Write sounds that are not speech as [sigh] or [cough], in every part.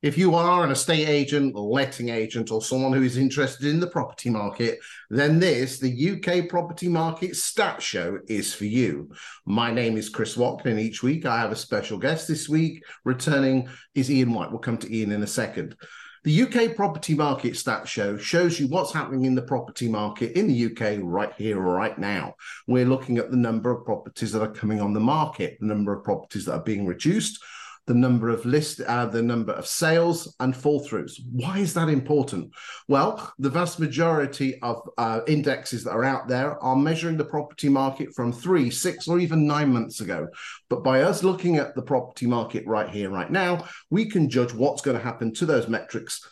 If you are an estate agent, letting agent, or someone who is interested in the property market, then this, the UK Property Market Stat Show, is for you. My name is Chris Watkin, and each week I have a special guest. This week, returning is Iain White. We'll come to Iain in a second. The UK Property Market Stat Show shows you what's happening in the property market in the UK right here, right now. We're looking at the number of properties that are coming on the market, the number of properties that are being reduced the number of list, uh, the number of sales and fall throughs. Why is that important? Well, the vast majority of uh, indexes that are out there are measuring the property market from three, six, or even nine months ago. But by us looking at the property market right here, right now, we can judge what's going to happen to those metrics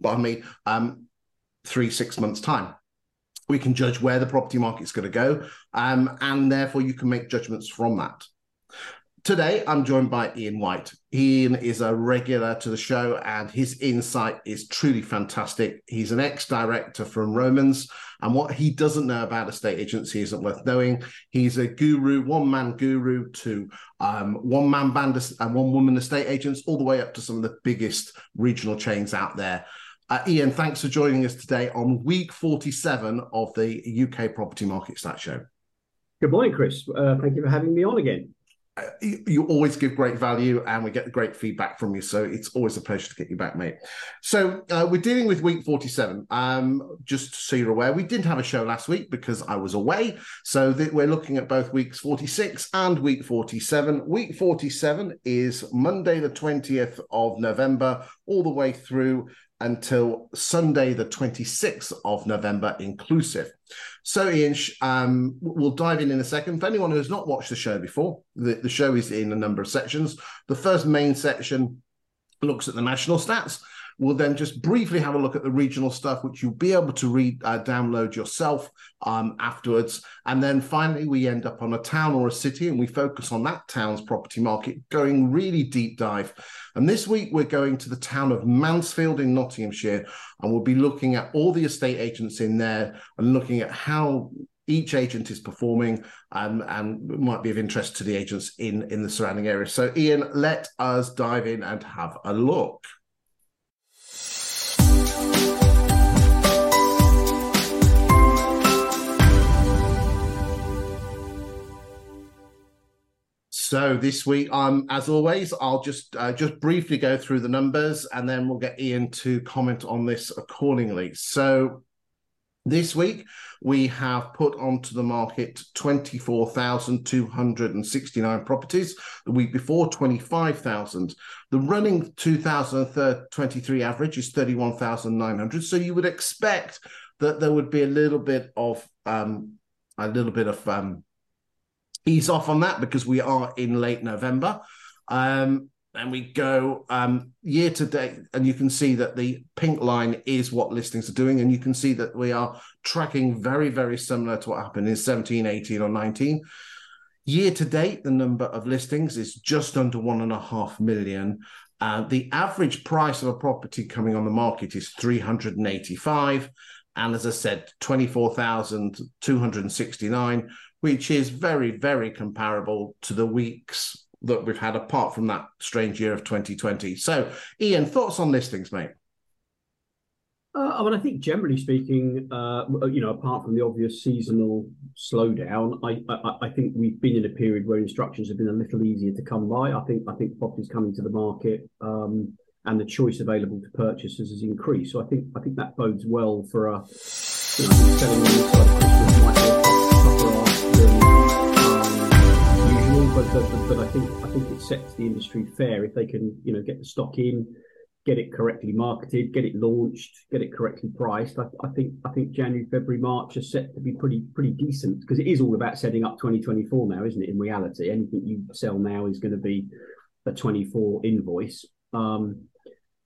by me um, three, six months' time we can judge where the property market's going to go, um, and therefore you can make judgments from that. Today, I'm joined by Iain White. Iain is a regular to the show, and his insight is truly fantastic. He's an ex director from Romans, and what he doesn't know about estate agency isn't worth knowing. He's a guru, one man guru to um, one man band and one woman estate agents, all the way up to some of the biggest regional chains out there. Uh, Iain, thanks for joining us today on week 47 of the UK Property Market Stat Show. Good morning, Chris. Uh, thank you for having me on again you always give great value and we get great feedback from you. So it's always a pleasure to get you back, mate. So uh, we're dealing with week 47. Um, just so you're aware, we didn't have a show last week because I was away. So th- we're looking at both weeks 46 and week 47. Week 47 is Monday, the 20th of November, all the way through until Sunday, the 26th of November, inclusive. So, Iain, um, we'll dive in in a second. For anyone who has not watched the show before, the, the show is in a number of sections. The first main section looks at the national stats. We'll then just briefly have a look at the regional stuff, which you'll be able to read, uh, download yourself um, afterwards. And then finally, we end up on a town or a city and we focus on that town's property market, going really deep dive. And this week, we're going to the town of Mansfield in Nottinghamshire, and we'll be looking at all the estate agents in there and looking at how each agent is performing um, and might be of interest to the agents in in the surrounding area. So, Iain, let us dive in and have a look. So this week, um, as always, I'll just uh, just briefly go through the numbers, and then we'll get Iain to comment on this accordingly. So this week, we have put onto the market 24,269 properties. The week before, 25,000. The running 2023 average is 31,900. So you would expect that there would be a little bit of um, a little bit of um, ease off on that because we are in late November. Um, and we go um, year to date, and you can see that the pink line is what listings are doing. And you can see that we are tracking very, very similar to what happened in 17, 18, or 19. Year to date, the number of listings is just under one and a half million. Uh, the average price of a property coming on the market is 385. And as I said, 24,269 which is very, very comparable to the weeks that we've had apart from that strange year of 2020. So, Iain, thoughts on listings, mate? Uh, I mean, I think generally speaking, uh, you know, apart from the obvious seasonal slowdown, I, I, I think we've been in a period where instructions have been a little easier to come by. I think I think properties coming to the market um, and the choice available to purchasers has increased. So I think I think that bodes well for a you know, selling but, but, but I think I think it sets the industry fair if they can you know get the stock in, get it correctly marketed, get it launched, get it correctly priced. I, I think I think January, February, March are set to be pretty pretty decent because it is all about setting up 2024 now, isn't it? In reality, anything you sell now is going to be a 24 invoice. Um,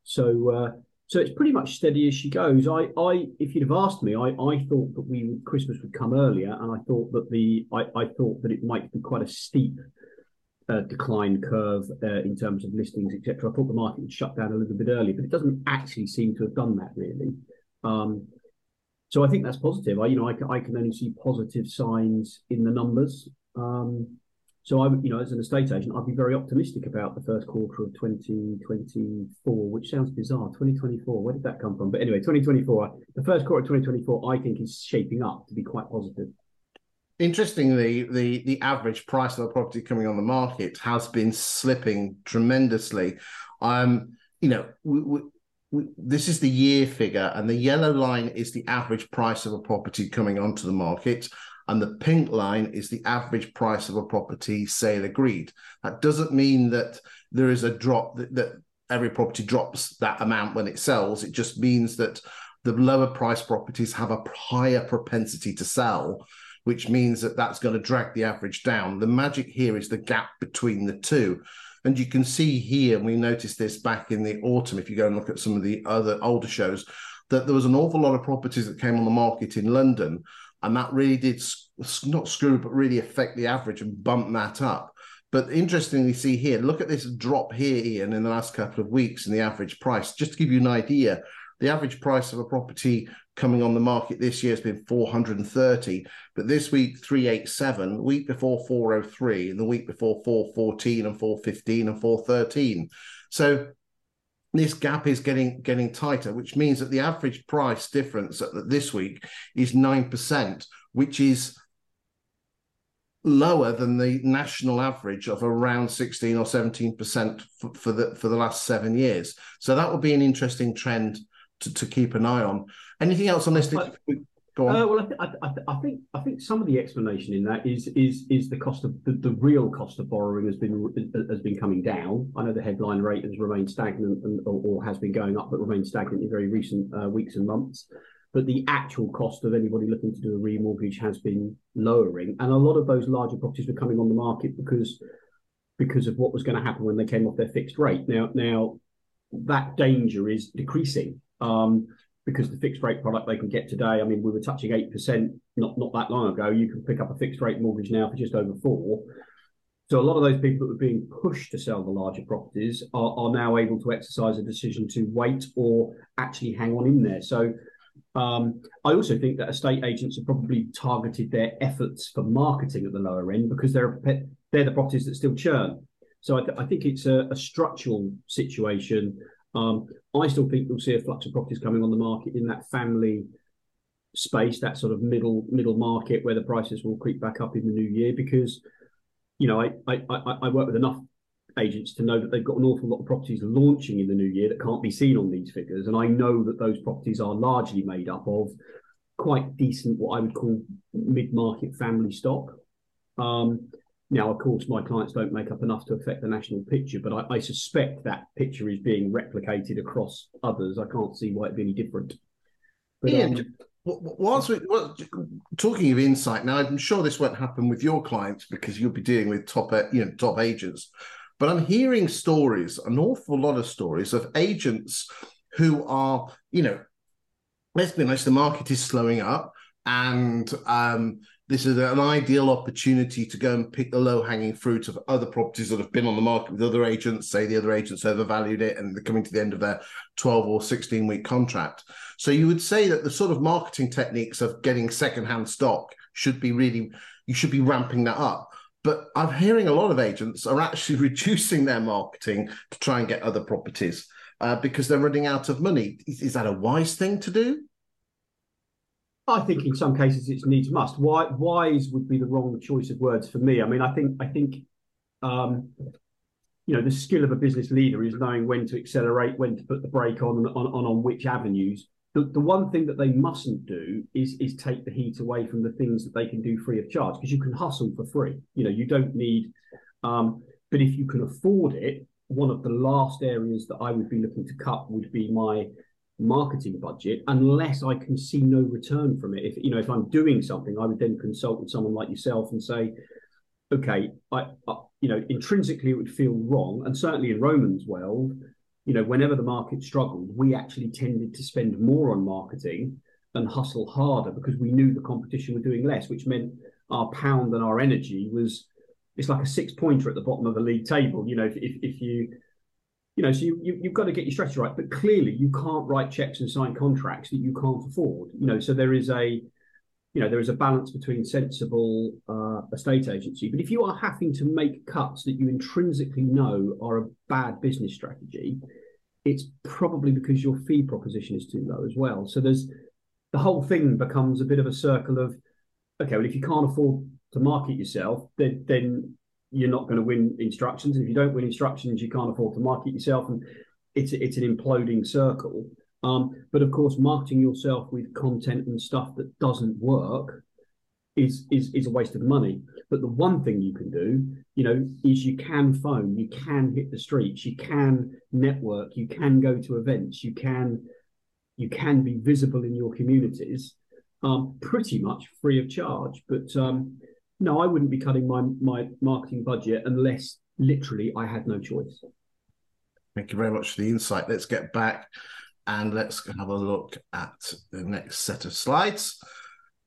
so uh, so it's pretty much steady as she goes. I, I, if you'd have asked me, I, I thought that we would, Christmas would come earlier, and I thought that the, I, I thought that it might be quite a steep uh, decline curve uh, in terms of listings, etc. I thought the market would shut down a little bit early, but it doesn't actually seem to have done that really. Um, so I think that's positive. I, you know, I, I can only see positive signs in the numbers. Um, So I, you know, as an estate agent, I'd be very optimistic about the first quarter of 2024, which sounds bizarre. 2024, where did that come from? But anyway, 2024, the first quarter of 2024, I think is shaping up to be quite positive. Interestingly, the the average price of a property coming on the market has been slipping tremendously. Um, you know, we, we, we, this is the year figure, and the yellow line is the average price of a property coming onto the market and the pink line is the average price of a property sale agreed. That doesn't mean that there is a drop that, that every property drops that amount when it sells. It just means that the lower price properties have a higher propensity to sell, which means that that's going to drag the average down. The magic here is the gap between the two. And you can see here, and we noticed this back in the autumn, if you go and look at some of the other older shows, that there was an awful lot of properties that came on the market in London and that really did not screw, but really affect the average and bump that up. But interestingly, see here, look at this drop here, Iain, in the last couple of weeks in the average price. Just to give you an idea, the average price of a property coming on the market this year has been 430, but this week 387, week before 403, and the week before 414 and 415 and 413. So this gap is getting getting tighter, which means that the average price difference this week is nine percent, which is lower than the national average of around 16 or 17 percent for, the for the last seven years. So that would be an interesting trend to, to keep an eye on. Anything else on this? But, Go on. Uh, well, I, th- I, th- I, think think some of the explanation in that is is is the cost of the, the real cost of borrowing has been has been coming down. I know the headline rate has remained stagnant and, or, or has been going up, but remained stagnant in very recent uh, weeks and months. But the actual cost of anybody looking to do a remortgage has been lowering, and a lot of those larger properties were coming on the market because because of what was going to happen when they came off their fixed rate. Now now that danger is decreasing. Um, because the fixed rate product they can get today, I mean, we were touching 8% not, not that long ago. You can pick up a fixed rate mortgage now for just over four. So a lot of those people that were being pushed to sell the larger properties are, are now able to exercise a decision to wait or actually hang on in there. So um, I also think that estate agents have probably targeted their efforts for marketing at the lower end because they're they're the properties that still churn. So I, th- I think it's a, a structural situation um, I still think we'll see a flux of properties coming on the market in that family space, that sort of middle middle market where the prices will creep back up in the new year. Because, you know, I I, I, work with enough agents to know that they've got an awful lot of properties launching in the new year that can't be seen on these figures, and I know that those properties are largely made up of quite decent, what I would call mid market family stock. Um, now, of course, my clients don't make up enough to affect the national picture, but I, I suspect that picture is being replicated across others. I can't see why it'd be any different. But, Iain, um, whilst we, well, talking of insight, now I'm sure this won't happen with your clients because you'll be dealing with top, you know, top agents. But I'm hearing stories, an awful lot of stories of agents who are, you know, let's be honest, the market is slowing up, and um, this is an ideal opportunity to go and pick the low hanging fruit of other properties that have been on the market with other agents. Say the other agents overvalued it and they're coming to the end of their 12 or 16 week contract. So you would say that the sort of marketing techniques of getting secondhand stock should be really, you should be ramping that up. But I'm hearing a lot of agents are actually [laughs] reducing their marketing to try and get other properties uh, because they're running out of money. Is, is that a wise thing to do? I think in some cases it's needs must. Why wise would be the wrong choice of words for me. I mean, I think I think um, you know the skill of a business leader is knowing when to accelerate, when to put the brake on, on on on which avenues. The, the one thing that they mustn't do is is take the heat away from the things that they can do free of charge because you can hustle for free. You know, you don't need. Um, but if you can afford it, one of the last areas that I would be looking to cut would be my marketing budget unless I can see no return from it. If you know, if I'm doing something, I would then consult with someone like yourself and say, okay, I, I you know, intrinsically it would feel wrong, and certainly in Roman's world, you know, whenever the market struggled, we actually tended to spend more on marketing and hustle harder because we knew the competition were doing less, which meant our pound and our energy was it's like a six pointer at the bottom of the league table. You know, if, if you you know, so you, you have got to get your strategy right. But clearly, you can't write checks and sign contracts that you can't afford. You know, so there is a you know there is a balance between sensible uh, estate agency. But if you are having to make cuts that you intrinsically know are a bad business strategy, it's probably because your fee proposition is too low as well. So there's the whole thing becomes a bit of a circle of okay, well if you can't afford to market yourself, then then you're not going to win instructions. If you don't win instructions, you can't afford to market yourself, and it's it's an imploding circle. Um, but of course, marketing yourself with content and stuff that doesn't work is, is is a waste of money. But the one thing you can do, you know, is you can phone, you can hit the streets, you can network, you can go to events, you can you can be visible in your communities, um, pretty much free of charge. But um, no, I wouldn't be cutting my my marketing budget unless literally I had no choice. Thank you very much for the insight. Let's get back and let's have a look at the next set of slides.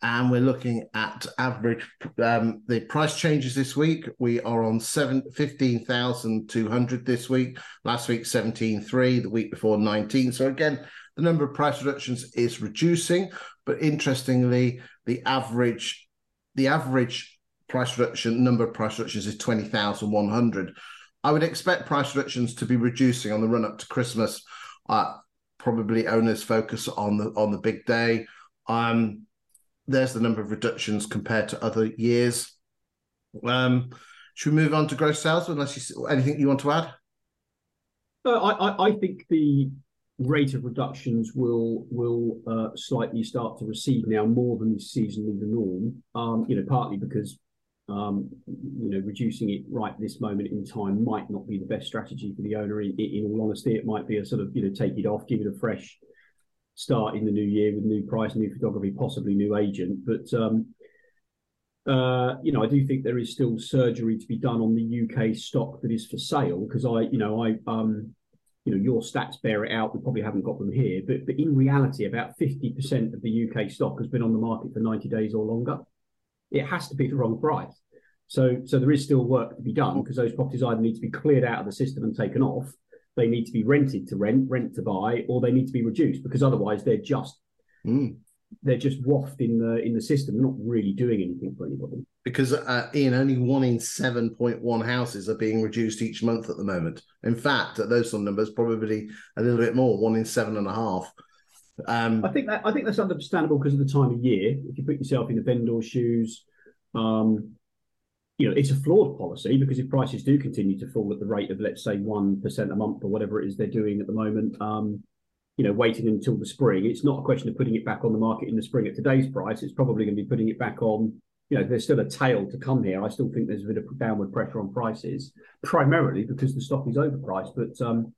And we're looking at average um, the price changes this week. We are on seven fifteen thousand two hundred this week. Last week seventeen three. The week before nineteen. So again, the number of price reductions is reducing, but interestingly, the average the average price reduction number of price reductions is twenty thousand one hundred. I would expect price reductions to be reducing on the run up to Christmas. Uh, probably owners focus on the on the big day. Um, there's the number of reductions compared to other years. Um, should we move on to gross sales? Unless you anything you want to add? Uh, I, I think the rate of reductions will will uh, slightly start to recede now more than is seasonally the norm. Um, you know, partly because um, you know, reducing it right this moment in time might not be the best strategy for the owner. In, in, all honesty, it might be a sort of you know take it off, give it a fresh start in the new year with new price, new photography, possibly new agent. But um, uh, you know, I do think there is still surgery to be done on the UK stock that is for sale because I, you know, I um, you know, your stats bear it out. We probably haven't got them here, but but in reality, about fifty percent of the UK stock has been on the market for ninety days or longer it has to be the wrong price. So, so there is still work to be done because those properties either need to be cleared out of the system and taken off, they need to be rented to rent, rent to buy, or they need to be reduced because otherwise they're just mm. they're just waft in the in the system. They're not really doing anything for anybody. Because uh, Iain, only one in seven point one houses are being reduced each month at the moment. In fact, at those some numbers, probably a little bit more, one in seven and a half. Um, I think that I think that's understandable because of the time of year. If you put yourself in the vendor's shoes, um, you know it's a flawed policy because if prices do continue to fall at the rate of let's say one percent a month or whatever it is they're doing at the moment, um, you know, waiting until the spring, it's not a question of putting it back on the market in the spring at today's price. It's probably going to be putting it back on. You know, there's still a tail to come here. I still think there's a bit of downward pressure on prices, primarily because the stock is overpriced. But um,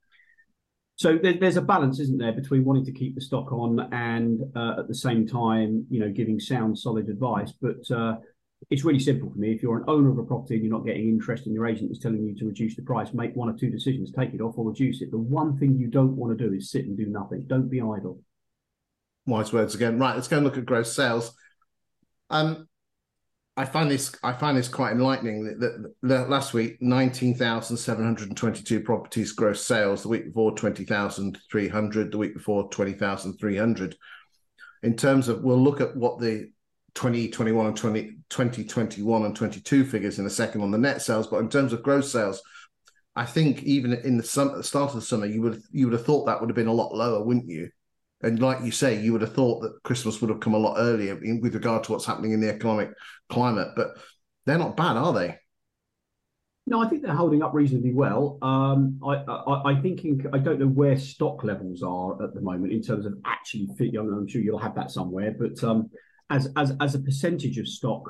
so there, there's a balance, isn't there, between wanting to keep the stock on and uh, at the same time, you know, giving sound, solid advice. But uh, it's really simple for me. If you're an owner of a property and you're not getting interest and your agent is telling you to reduce the price, make one or two decisions, take it off or reduce it. The one thing you don't want to do is sit and do nothing. Don't be idle. Wise words again. Right, let's go and look at gross sales. Um, I find this I find this quite enlightening. That, that, that last week, nineteen thousand seven hundred and twenty-two properties gross sales. The week before, twenty thousand three hundred. The week before, twenty thousand three hundred. In terms of, we'll look at what the 2021 and 20, 2021 and 22 figures in a second on the net sales. But in terms of gross sales, I think even in the sum, start of the summer, you would you would have thought that would have been a lot lower, wouldn't you? And like you say, you would have thought that Christmas would have come a lot earlier in, with regard to what's happening in the economic climate, but they're not bad, are they? No, I think they're holding up reasonably well. Um, I, I, I think in, I don't know where stock levels are at the moment in terms of actually fit. I'm sure you'll have that somewhere, but um, as as as a percentage of stock,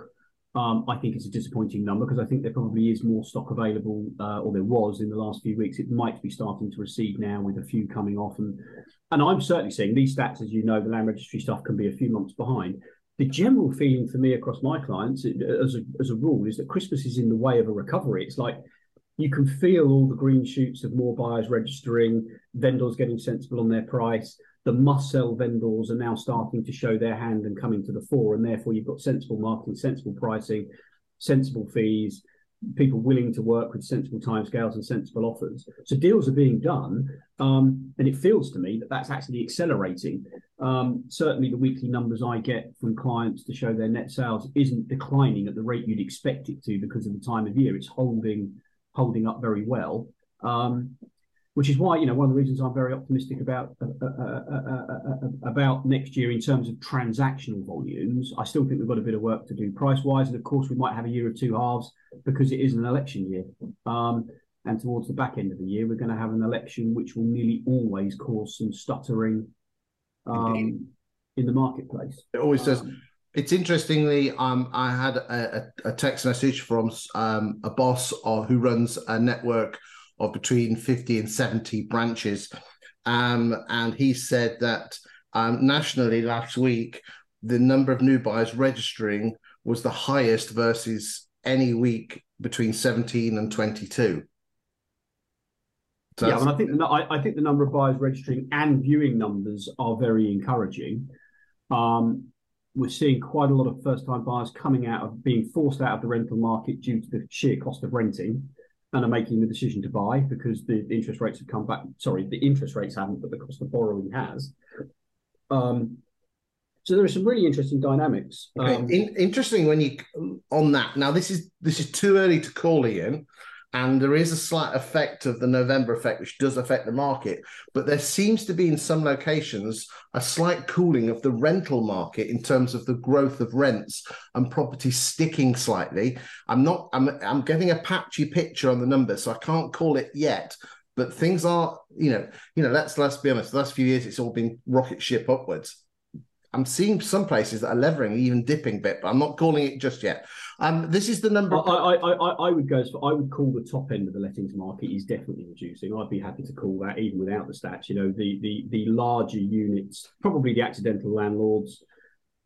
um, I think it's a disappointing number because I think there probably is more stock available, uh, or there was in the last few weeks. It might be starting to recede now with a few coming off, and and I'm certainly seeing these stats, as you know, the land registry stuff can be a few months behind. The general feeling for me across my clients, as a as a rule, is that Christmas is in the way of a recovery. It's like you can feel all the green shoots of more buyers registering, vendors getting sensible on their price the must sell vendors are now starting to show their hand and coming to the fore. And therefore, you've got sensible marketing, sensible pricing, sensible fees, people willing to work with sensible timescales and sensible offers. So deals are being done. Um, and it feels to me that that's actually accelerating. Um, certainly, the weekly numbers I get from clients to show their net sales isn't declining at the rate you'd expect it to because of the time of year. It's holding holding up very well. Um, which is why you know one of the reasons I'm very optimistic about uh, uh, uh, about next year in terms of transactional volumes. I still think we've got a bit of work to do price wise, and of course we might have a year of two halves because it is an election year. Um, and towards the back end of the year, we're going to have an election which will nearly always cause some stuttering um, in the marketplace. It always does. Um, it's interestingly, um, I had a, a, text message from um, a boss or, who runs a network of between 50 and 70 branches. Um, and he said that um, nationally last week, the number of new buyers registering was the highest versus any week between 17 and 22. So yeah, and I think the, I, I, think the number of buyers registering and viewing numbers are very encouraging. Um, we're seeing quite a lot of first-time buyers coming out of being forced out of the rental market due to the sheer cost of renting and are making the decision to buy because the interest rates have come back. Sorry, the interest rates haven't, but the cost of borrowing has. Um, so there are some really interesting dynamics. Okay. Um, In, interesting when you on that. Now this is this is too early to call Iain, and there is a slight effect of the November effect, which does affect the market. But there seems to be in some locations a slight cooling of the rental market in terms of the growth of rents and property sticking slightly. I'm not. I'm. I'm getting a patchy picture on the numbers, so I can't call it yet. But things are, you know, you know. Let's let's be honest. The last few years, it's all been rocket ship upwards. I'm seeing some places that are levering, even dipping a bit, but I'm not calling it just yet. Um, this is the number. I, I, I, I would go. For, I would call the top end of the lettings market is definitely reducing. I'd be happy to call that even without the stats. You know, the the the larger units, probably the accidental landlords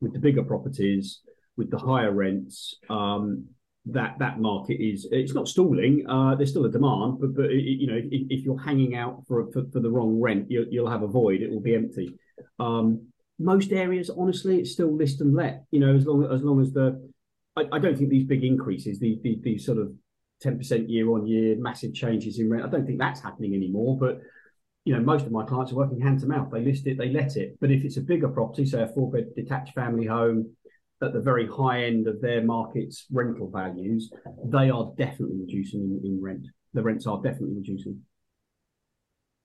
with the bigger properties, with the higher rents. Um, that that market is it's not stalling. Uh, there's still a demand, but but you know if, if you're hanging out for, for, for the wrong rent, you'll, you'll have a void. It will be empty. Um, most areas, honestly, it's still list and let. You know, as long as long as the, I, I don't think these big increases, the the, the sort of ten percent year on year, massive changes in rent. I don't think that's happening anymore. But you know, most of my clients are working hand to mouth. They list it, they let it. But if it's a bigger property, say a four bed detached family home, at the very high end of their market's rental values, they are definitely reducing in, in rent. The rents are definitely reducing.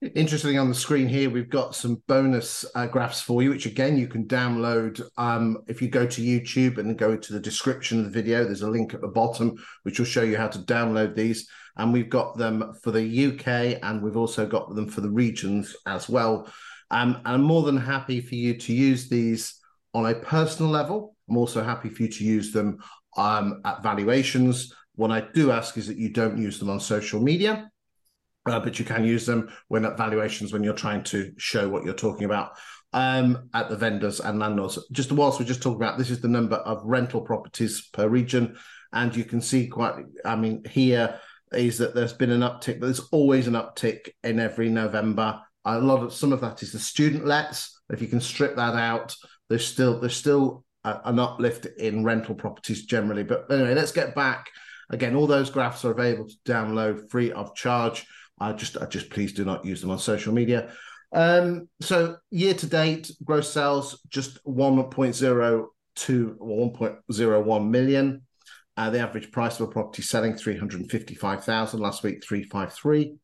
Interesting on the screen here, we've got some bonus uh, graphs for you, which again you can download. Um, if you go to YouTube and go to the description of the video, there's a link at the bottom which will show you how to download these. And we've got them for the UK and we've also got them for the regions as well. Um, and I'm more than happy for you to use these on a personal level. I'm also happy for you to use them um, at valuations. What I do ask is that you don't use them on social media uh, but you can use them when at valuations when you're trying to show what you're talking about um, at the vendors and landlords. Just whilst we're just talking about this is the number of rental properties per region, and you can see quite. I mean, here is that there's been an uptick, there's always an uptick in every November. A lot of some of that is the student lets. If you can strip that out, there's still there's still a, an uplift in rental properties generally. But anyway, let's get back. Again, all those graphs are available to download free of charge. I just, I just please do not use them on social media. Um, so year to date, gross sales just 1.02 or 1.01 million. Uh, the average price of a property selling 355,000 last week, 353.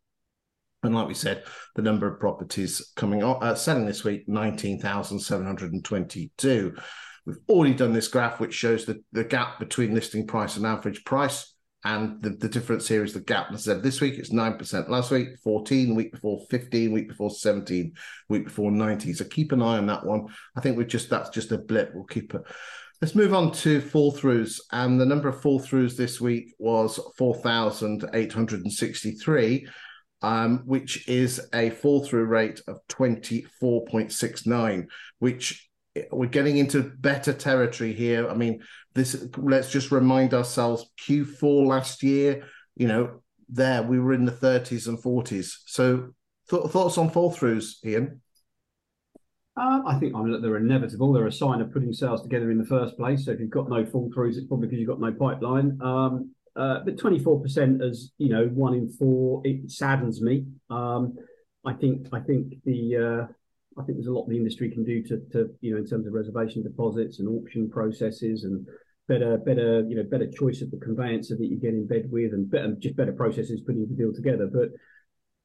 And like we said, the number of properties coming on uh, selling this week, 19,722. We've already done this graph, which shows the, the gap between listing price and average price. And the, the difference here is the gap. As I said, this week it's 9%. Last week, 14, week before 15, week before 17, week before 90. So keep an eye on that one. I think we're just that's just a blip. We'll keep it. Let's move on to fall throughs. And the number of fall throughs this week was 4,863, um, which is a fall through rate of 24.69, which we're getting into better territory here. I mean, this let's just remind ourselves Q4 last year, you know, there we were in the 30s and 40s. So th- thoughts on fall throughs, Iain? Um, I think I mean, they're inevitable. They're a sign of putting sales together in the first place. So if you've got no fall throughs, it's probably because you've got no pipeline. Um, uh, but 24% as you know, one in four, it saddens me. Um, I think I think the uh, I think there's a lot the industry can do to, to you know in terms of reservation deposits and auction processes and better better you know better choice of the conveyancer that you get in bed with and better, just better processes putting the deal together. But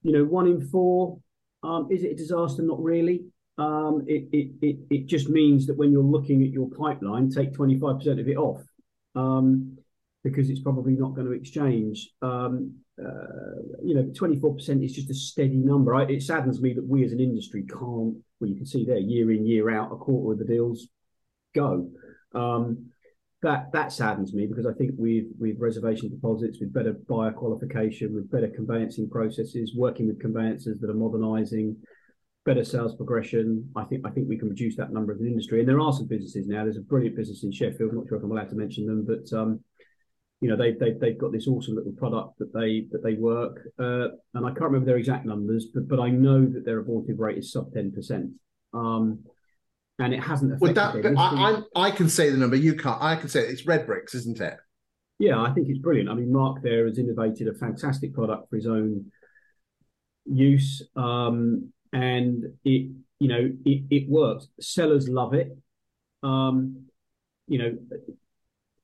you know, one in four, um, is it a disaster? Not really. Um, it, it it it just means that when you're looking at your pipeline, take 25% of it off. Um, because it's probably not going to exchange. Um, uh, you know, 24% is just a steady number. I, it saddens me that we as an industry can't, well, you can see there, year in, year out, a quarter of the deals go. Um, that that saddens me because I think with with reservation deposits, with better buyer qualification, with better conveyancing processes, working with conveyancers that are modernising, better sales progression, I think I think we can reduce that number as an industry. And there are some businesses now. There's a brilliant business in Sheffield. I'm not sure if I'm allowed to mention them, but um, you know they've, they've they've got this awesome little product that they that they work uh, and I can't remember their exact numbers but but I know that their abortive rate is sub 10% um, and it hasn't affected well, that, I, I, I can say the number you can't I can say it. it's red bricks isn't it yeah I think it's brilliant I mean Mark there has innovated a fantastic product for his own use um, and it you know it, it works sellers love it um, you know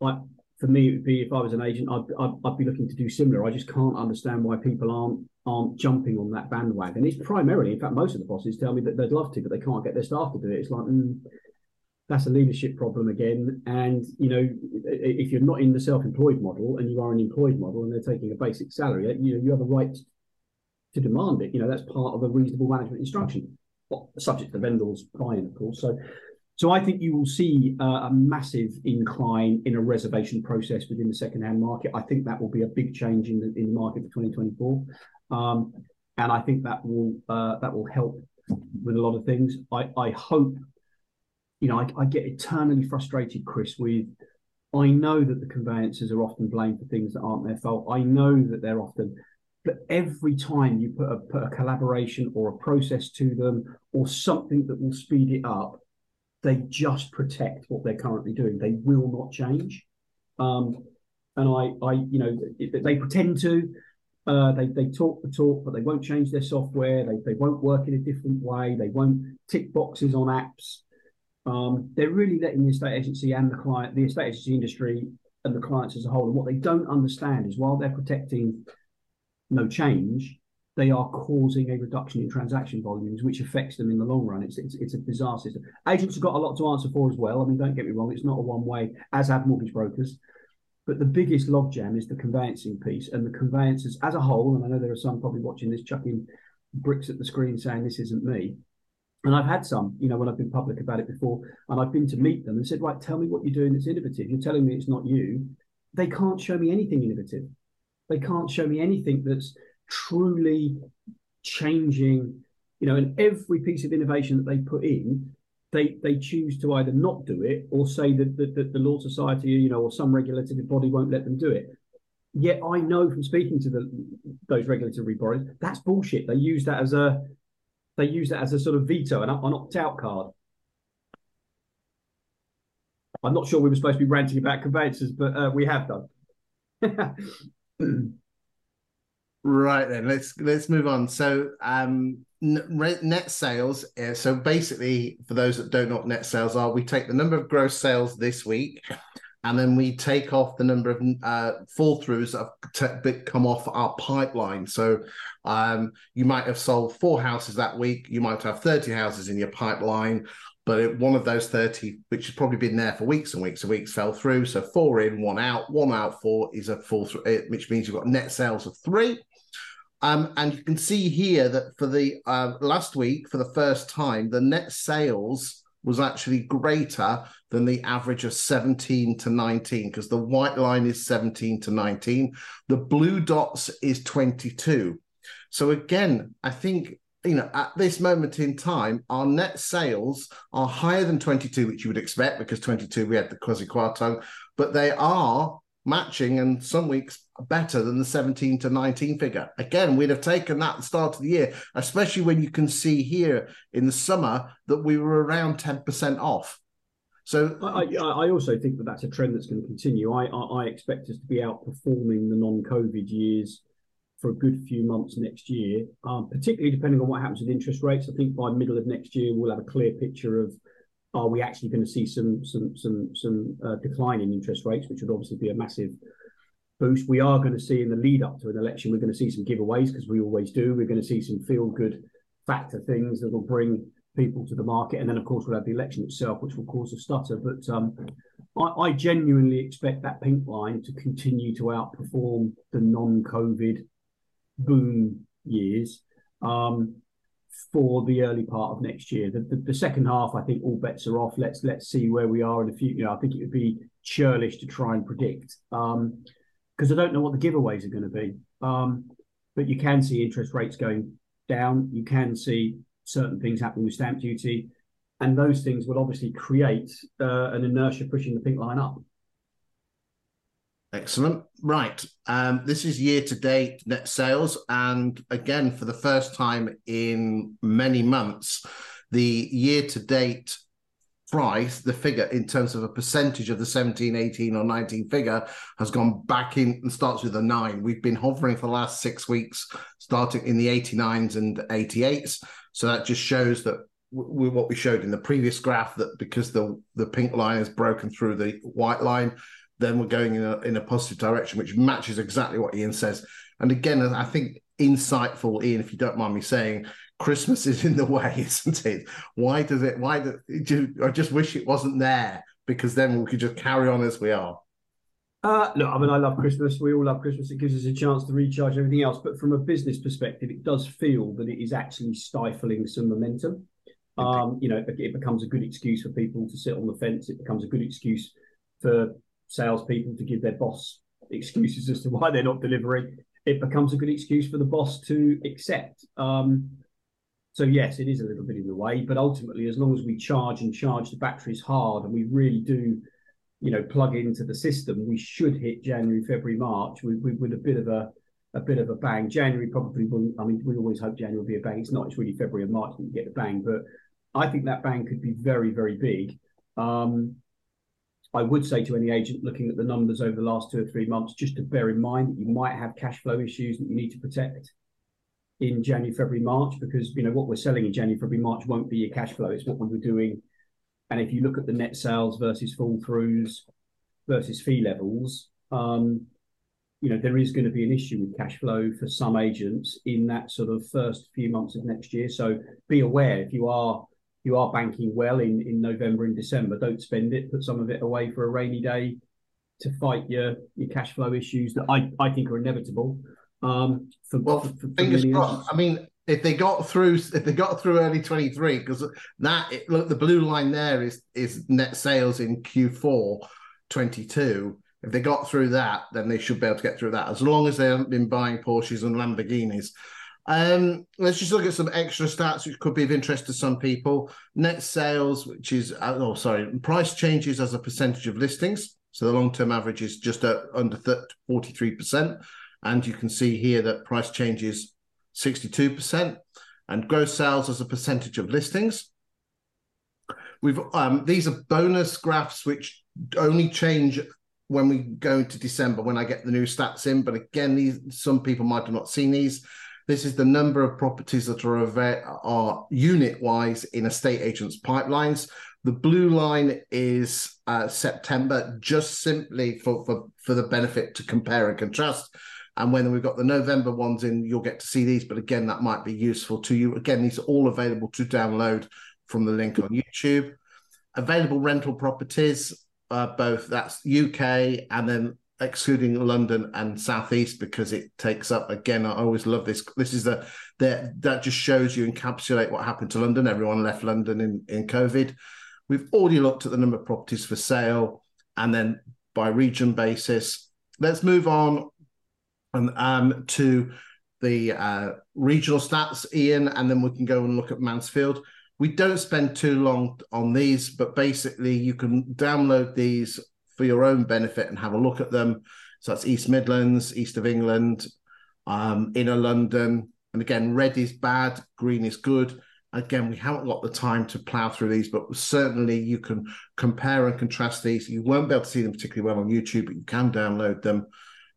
I for me, it would be if I was an agent, I'd, I'd, I'd, be looking to do similar. I just can't understand why people aren't aren't jumping on that bandwagon. It's primarily, in fact, most of the bosses tell me that they'd love to, but they can't get their staff to do it. It's like mm, that's a leadership problem again. And you know, if you're not in the self-employed model and you are an employed model, and they're taking a basic salary, you know, you have a right to demand it. You know, that's part of a reasonable management instruction, well, subject to vendors buying, of course. So so I think you will see uh, a massive incline in a reservation process within the second-hand market. I think that will be a big change in the in the market for 2024, um, and I think that will uh, that will help with a lot of things. I, I hope, you know, I, I get eternally frustrated, Chris, with I know that the conveyancers are often blamed for things that aren't their fault. I know that they're often, but every time you put a, put a collaboration or a process to them or something that will speed it up, they just protect what they're currently doing. They will not change. Um, and I, I, you know, they pretend to. Uh, they they talk the talk, but they won't change their software. They they won't work in a different way. They won't tick boxes on apps. Um, they're really letting the estate agency and the client, the estate agency industry, and the clients as a whole. And what they don't understand is while they're protecting no change, they are causing a reduction in transaction volumes, which affects them in the long run. It's, it's, it's a bizarre system. Agents have got a lot to answer for as well. I mean, don't get me wrong, it's not a one way, as have mortgage brokers. But the biggest logjam is the conveyancing piece and the conveyancers as a whole. And I know there are some probably watching this chucking bricks at the screen saying this isn't me. And I've had some, you know, when I've been public about it before, and I've been to meet them and said, right, tell me what you're doing that's innovative. You're telling me it's not you. They can't show me anything innovative. They can't show me anything that's truly changing, you know, and every piece of innovation that they put in, they they choose to either not do it or say that, that, that the law society, you know, or some regulatory body won't let them do it. Yet I know from speaking to the those regulatory bodies, that's bullshit. They use that as a they use that as a sort of veto, and an opt-out card. I'm not sure we were supposed to be ranting about conveyances, but uh, we have done. [laughs] Right then, let's let's move on. So, um, net sales. Uh, so basically, for those that don't know what net sales are, we take the number of gross sales this week, and then we take off the number of uh, fall throughs that have come off our pipeline. So, um, you might have sold four houses that week. You might have thirty houses in your pipeline. But it, one of those 30, which has probably been there for weeks and weeks and weeks, fell through. So four in, one out, one out, four is a full, through, which means you've got net sales of three. Um, and you can see here that for the uh, last week, for the first time, the net sales was actually greater than the average of 17 to 19 because the white line is 17 to 19. The blue dots is 22. So again, I think you know at this moment in time, our net sales are higher than 22, which you would expect because 22 we had the quasi quarto, but they are matching and some weeks better than the 17 to 19 figure. Again, we'd have taken that at the start of the year, especially when you can see here in the summer that we were around 10% off. So I, I, also think that that's a trend that's going to continue. I, I, I expect us to be outperforming the non-COVID years for a good few months next year, um, particularly depending on what happens with interest rates. I think by middle of next year, we'll have a clear picture of are we actually going to see some some some some uh, decline in interest rates, which would obviously be a massive boost. We are going to see in the lead up to an election, we're going to see some giveaways because we always do. We're going to see some feel good factor things that will bring people to the market, and then of course we'll have the election itself, which will cause a stutter. But um, I, I genuinely expect that pink line to continue to outperform the non-COVID boom years um, for the early part of next year. The, the, the, second half, I think all bets are off. Let's let's see where we are in the future. You know, I think it would be churlish to try and predict Um, because um, I don't know what the giveaways are going to be. Um, but you can see interest rates going down. You can see certain things happening with stamp duty, and those things will obviously create uh, an inertia pushing the pink line up. Excellent. Right. Um, this is year to date net sales. And again, for the first time in many months, the year to date price, the figure in terms of a percentage of the 17, 18, or 19 figure has gone back in and starts with a nine. We've been hovering for the last six weeks, starting in the 89s and 88s. So that just shows that we, what we showed in the previous graph that because the the pink line has broken through the white line, then we're going in a, in a positive direction, which matches exactly what Iain says. And again, I think insightful, Iain, if you don't mind me saying, Christmas is in the way, [laughs] isn't it? Why does it? Why do, I just wish it wasn't there because then we could just carry on as we are. Uh, look, I mean, I love Christmas. We all love Christmas. It gives us a chance to recharge everything else. But from a business perspective, it does feel that it is actually stifling some momentum. Um, you know, it becomes a good excuse for people to sit on the fence. It becomes a good excuse for salespeople to give their boss excuses as to why they're not delivering. It becomes a good excuse for the boss to accept. Um, so yes, it is a little bit in the way, but ultimately, as long as we charge and charge the batteries hard, and we really do, you know, plug into the system, we should hit January, February, March with, with, with a bit of a a bit of a bang. January probably will I mean, we always hope January will be a bang. It's not. It's really February and March that you get the bang, but I think that bang could be very, very big. Um, I would say to any agent looking at the numbers over the last two or three months, just to bear in mind that you might have cash flow issues that you need to protect in January, February, March, because you know what we're selling in January, February, March won't be your cash flow. It's what we were doing. And if you look at the net sales versus fall throughs versus fee levels, um, you know, there is going to be an issue with cash flow for some agents in that sort of first few months of next year. So be aware if you are you are banking well in, in November and December, don't spend it. Put some of it away for a rainy day to fight your your cash flow issues that I, I think are inevitable. Um, for, well, for, for fingers crossed. I mean, if they got through, if they got through early twenty three, because that it, look the blue line there is is net sales in Q four twenty two. If they got through that, then they should be able to get through that. As long as they haven't been buying Porsches and Lamborghinis, um, let's just look at some extra stats which could be of interest to some people. Net sales, which is uh, oh sorry, price changes as a percentage of listings. So the long-term average is just under 43 percent, and you can see here that price changes 62 percent, and gross sales as a percentage of listings. We've um, these are bonus graphs which only change when we go into December when I get the new stats in. But again, these some people might have not seen these. This is the number of properties that are, are unit wise in estate agents' pipelines. The blue line is uh, September, just simply for, for, for the benefit to compare and contrast. And when we've got the November ones in, you'll get to see these. But again, that might be useful to you. Again, these are all available to download from the link on YouTube. Available rental properties, uh, both that's UK and then excluding London and Southeast because it takes up again. I always love this. This is the that that just shows you encapsulate what happened to London. Everyone left London in in COVID. We've already looked at the number of properties for sale and then by region basis. Let's move on and um, to the uh, regional stats, Iain, and then we can go and look at Mansfield. We don't spend too long on these, but basically you can download these for your own benefit and have a look at them. So that's East Midlands, East of England, um, Inner London. And again, red is bad, green is good. Again, we haven't got the time to plow through these, but certainly you can compare and contrast these. You won't be able to see them particularly well on YouTube, but you can download them.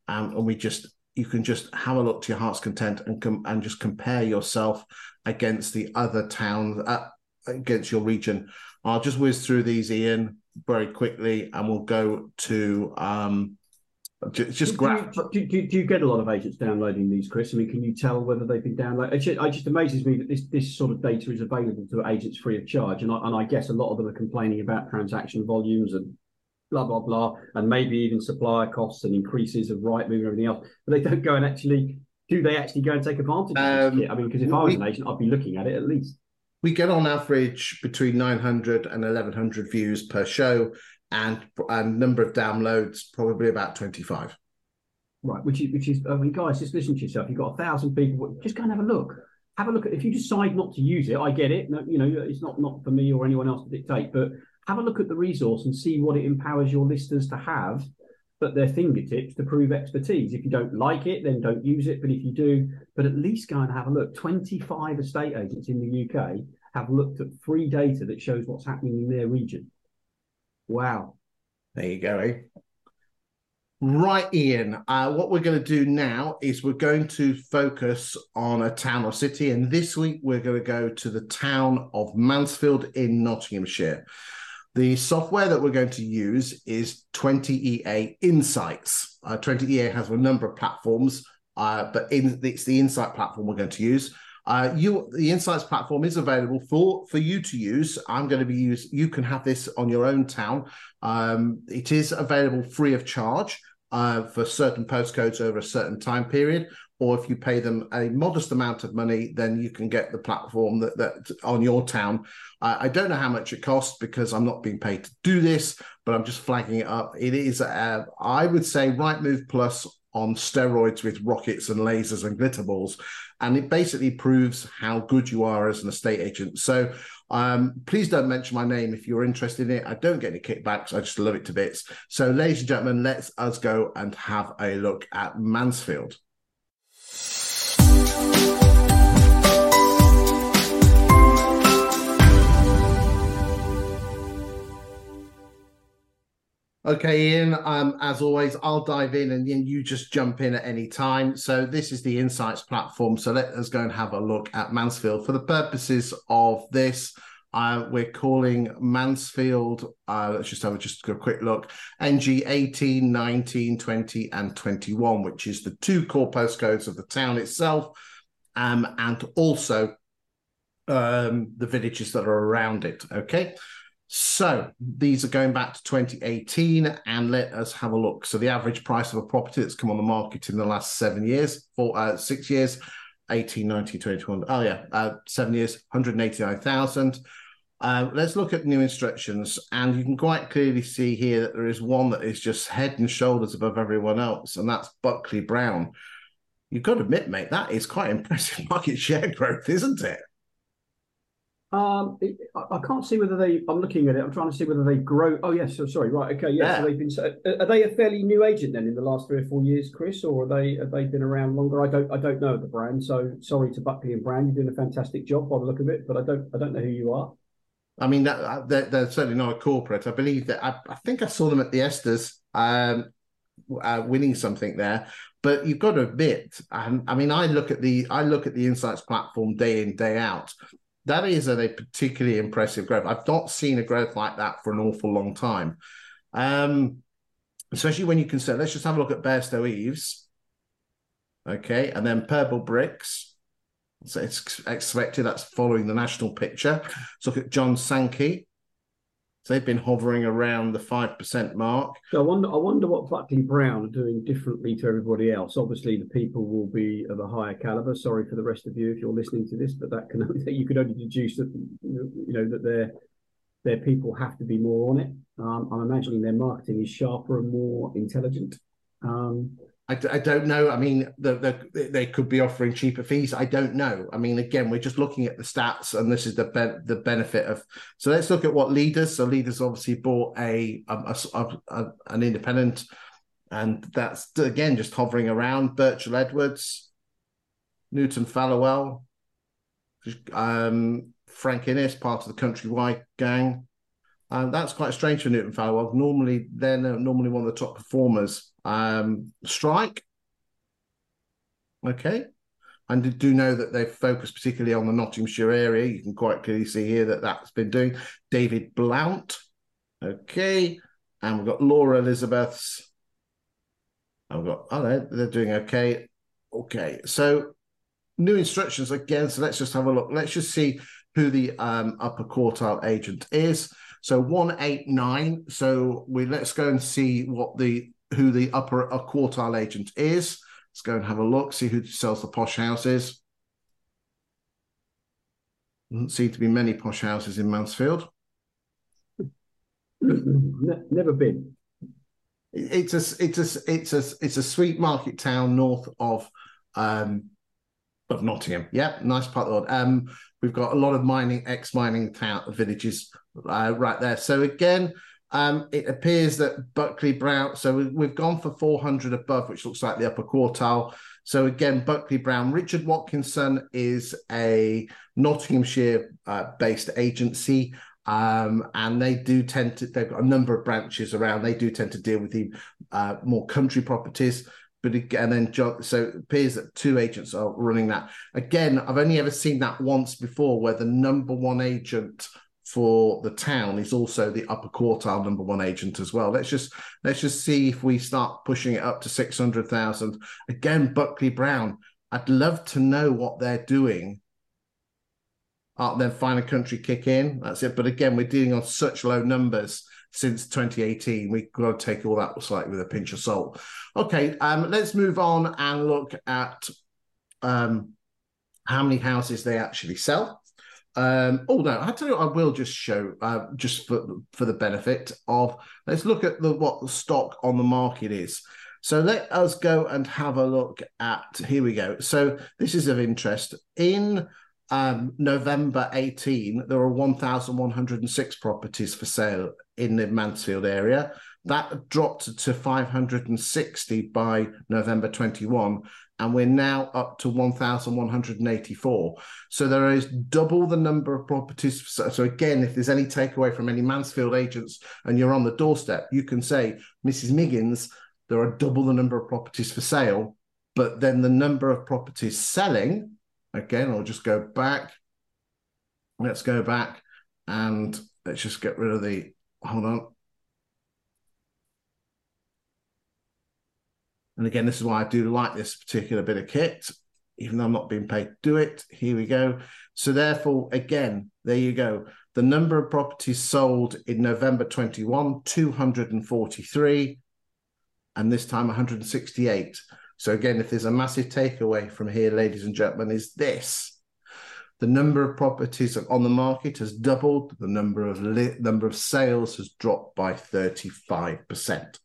Um, and we just you can just have a look to your heart's content and com- and just compare yourself against the other towns uh, against your region. I'll just whiz through these, Iain, very quickly, and we'll go to um, just, just do, do, do, do, you get a lot of agents downloading these, Chris? I mean, can you tell whether they've been downloaded? It just, it just amazes me that this this sort of data is available to agents free of charge, and I, and I guess a lot of them are complaining about transaction volumes and blah blah blah, and maybe even supplier costs and increases of Rightmove and everything else. But they don't go and actually do they actually go and take advantage of this? Um, I mean, because if I was an agent, I'd be looking at it at least. We get on average between 900 and 1100 views per show, and and number of downloads probably about 25. Right, which is which is I mean, guys, just listen to yourself. You've got a thousand people. Just go and have a look. Have a look at if you decide not to use it. I get it. No, you know, it's not not for me or anyone else to dictate. But have a look at the resource and see what it empowers your listeners to have at their fingertips to prove expertise. If you don't like it, then don't use it. But if you do, but at least go and have a look. 25 estate agents in the UK have looked at free data that shows what's happening in their region. Wow. There you go. Eh? Right, Iain. Uh, what we're going to do now is we're going to focus on a town or city. And this week, we're going to go to the town of Mansfield in Nottinghamshire. The software that we're going to use is 20EA Insights. Uh, 20EA has a number of platforms, uh, but in, it's the Insight platform we're going to use. Uh, you, the Insights platform is available for for you to use. I'm going to be use. You can have this on your own town. Um, it is available free of charge uh, for certain postcodes over a certain time period or if you pay them a modest amount of money, then you can get the platform that, that on your town. I don't know how much it costs because I'm not being paid to do this, but I'm just flagging it up. It is, uh, I would say, Rightmove Plus on steroids with rockets and lasers and glitter balls. And it basically proves how good you are as an estate agent. So um, please don't mention my name if you're interested in it. I don't get any kickbacks. I just love it to bits. So, ladies and gentlemen, let's us go and have a look at Mansfield. Okay, Iain, um, as always, I'll dive in and then you just jump in at any time. So, this is the Insights platform. So, let us go and have a look at Mansfield. For the purposes of this, uh, we're calling Mansfield, uh, let's just have a, just a quick look, NG 18, 19, 20, and 21, which is the two core postcodes of the town itself, um, and also um, the villages that are around it. Okay. So these are going back to 2018, and let us have a look. So the average price of a property that's come on the market in the last seven years, four, uh, six years, 18, 19, 21. Oh yeah, uh, seven years, 189,000. Uh, let's look at new instructions, and you can quite clearly see here that there is one that is just head and shoulders above everyone else, and that's Buckley Brown. You've got to admit, mate, that is quite [laughs] impressive market share growth, isn't it? Um, it, I can't see whether they. I'm looking at it. I'm trying to see whether they grow. Oh yes, so sorry. Right. Okay. Yeah. yeah. So they've been. So, are they a fairly new agent then in the last three or four years, Chris, or are they have they been around longer? I don't. I don't know the brand. So sorry to Buckley and Brown. You're doing a fantastic job by the look of it, but I don't. I don't know who you are. I mean, that, uh, they're, they're, certainly not a corporate. I believe that I, I think I saw them at the ESTAS um, uh, winning something there. But you've got to admit, um, I mean, I look at the I look at the Insights platform day in day out. That is a, a particularly impressive growth. I've not seen a growth like that for an awful long time. Um, especially when you consider. Let's just have a look at Bairstow Eves. Okay, and then Purple Bricks so it's expected that's following the national picture. Let's look at John Sankey. So they've been hovering around the five percent mark. So I wonder, I wonder what Buckley Brown are doing differently to everybody else. Obviously, the people will be of a higher caliber. Sorry for the rest of you if you're listening to this, but that can [laughs] you could only deduce that you know that their their people have to be more on it. Um, I'm imagining their marketing is sharper and more intelligent. Um, I, I don't know. I mean, the, the, they could be offering cheaper fees. I don't know. I mean, again, we're just looking at the stats, and this is the be- the benefit of. So let's look at what leaders. So leaders obviously bought a, a, a, a an independent, and that's again just hovering around. Birchall Edwards, Newton Fallowell, um, Frank Innes, part of the Countrywide gang. And that's quite strange for Newton Fallowell. Normally, they're normally one of the top performers um, Strike. Okay. And do know that they've focused particularly on the Nottinghamshire area. You can quite clearly see here that that's been doing. David Blount. Okay. And we've got Laura Elizabeth's. I've got, oh, they're, they're doing okay. Okay. So new instructions again. So let's just have a look. Let's just see who the um, upper quartile agent is. So 189. So we let's go and see what the who the upper quartile agent is. Let's go and have a look, see who sells the posh houses. Doesn't seem to be many posh houses in Mansfield. Never been. It's a it's a it's a it's a sweet market town north of um of Nottingham. Yeah, nice part of the world. Um, we've got a lot of mining, ex-mining town villages uh, right there. So again, um, it appears that Buckley Brown. So we've gone for 400 above, which looks like the upper quartile. So again, Buckley Brown. Richard Watkinson is a Nottinghamshire-based uh, agency. Um, and they do tend to, they've got a number of branches around. They do tend to deal with the uh, more country properties but again, then so it appears that two agents are running that. Again, I've only ever seen that once before, where the number one agent for the town is also the upper quartile number one agent as well. Let's just let's just see if we start pushing it up to six hundred thousand. Again, Buckley Brown. I'd love to know what they're doing. Uh, then find a country kick in. That's it. But again, we're dealing on such low numbers since 2018. We've got to take all that slightly with a pinch of salt. Okay, um, let's move on and look at um, how many houses they actually sell. Um, oh no, I tell you, I will just show uh, just for for the benefit of. Let's look at the what the stock on the market is. So let us go and have a look at. Here we go. So this is of interest in um, November 18, there were 1,106 properties for sale in the Mansfield area. That dropped to 560 by November 21, and we're now up to 1,184. So there is double the number of properties. So, so, again, if there's any takeaway from any Mansfield agents and you're on the doorstep, you can say, Mrs. Miggins, there are double the number of properties for sale, but then the number of properties selling again, I'll just go back. Let's go back and let's just get rid of the, hold on. And again, this is why I do like this particular bit of kit, even though I'm not being paid to do it. Here we go. So therefore, again, there you go. The number of properties sold in November 21, 243, and this time 168. So again, if there's a massive takeaway from here, ladies and gentlemen, is this. The number of properties on the market has doubled. The number of li- number of sales has dropped by 35%.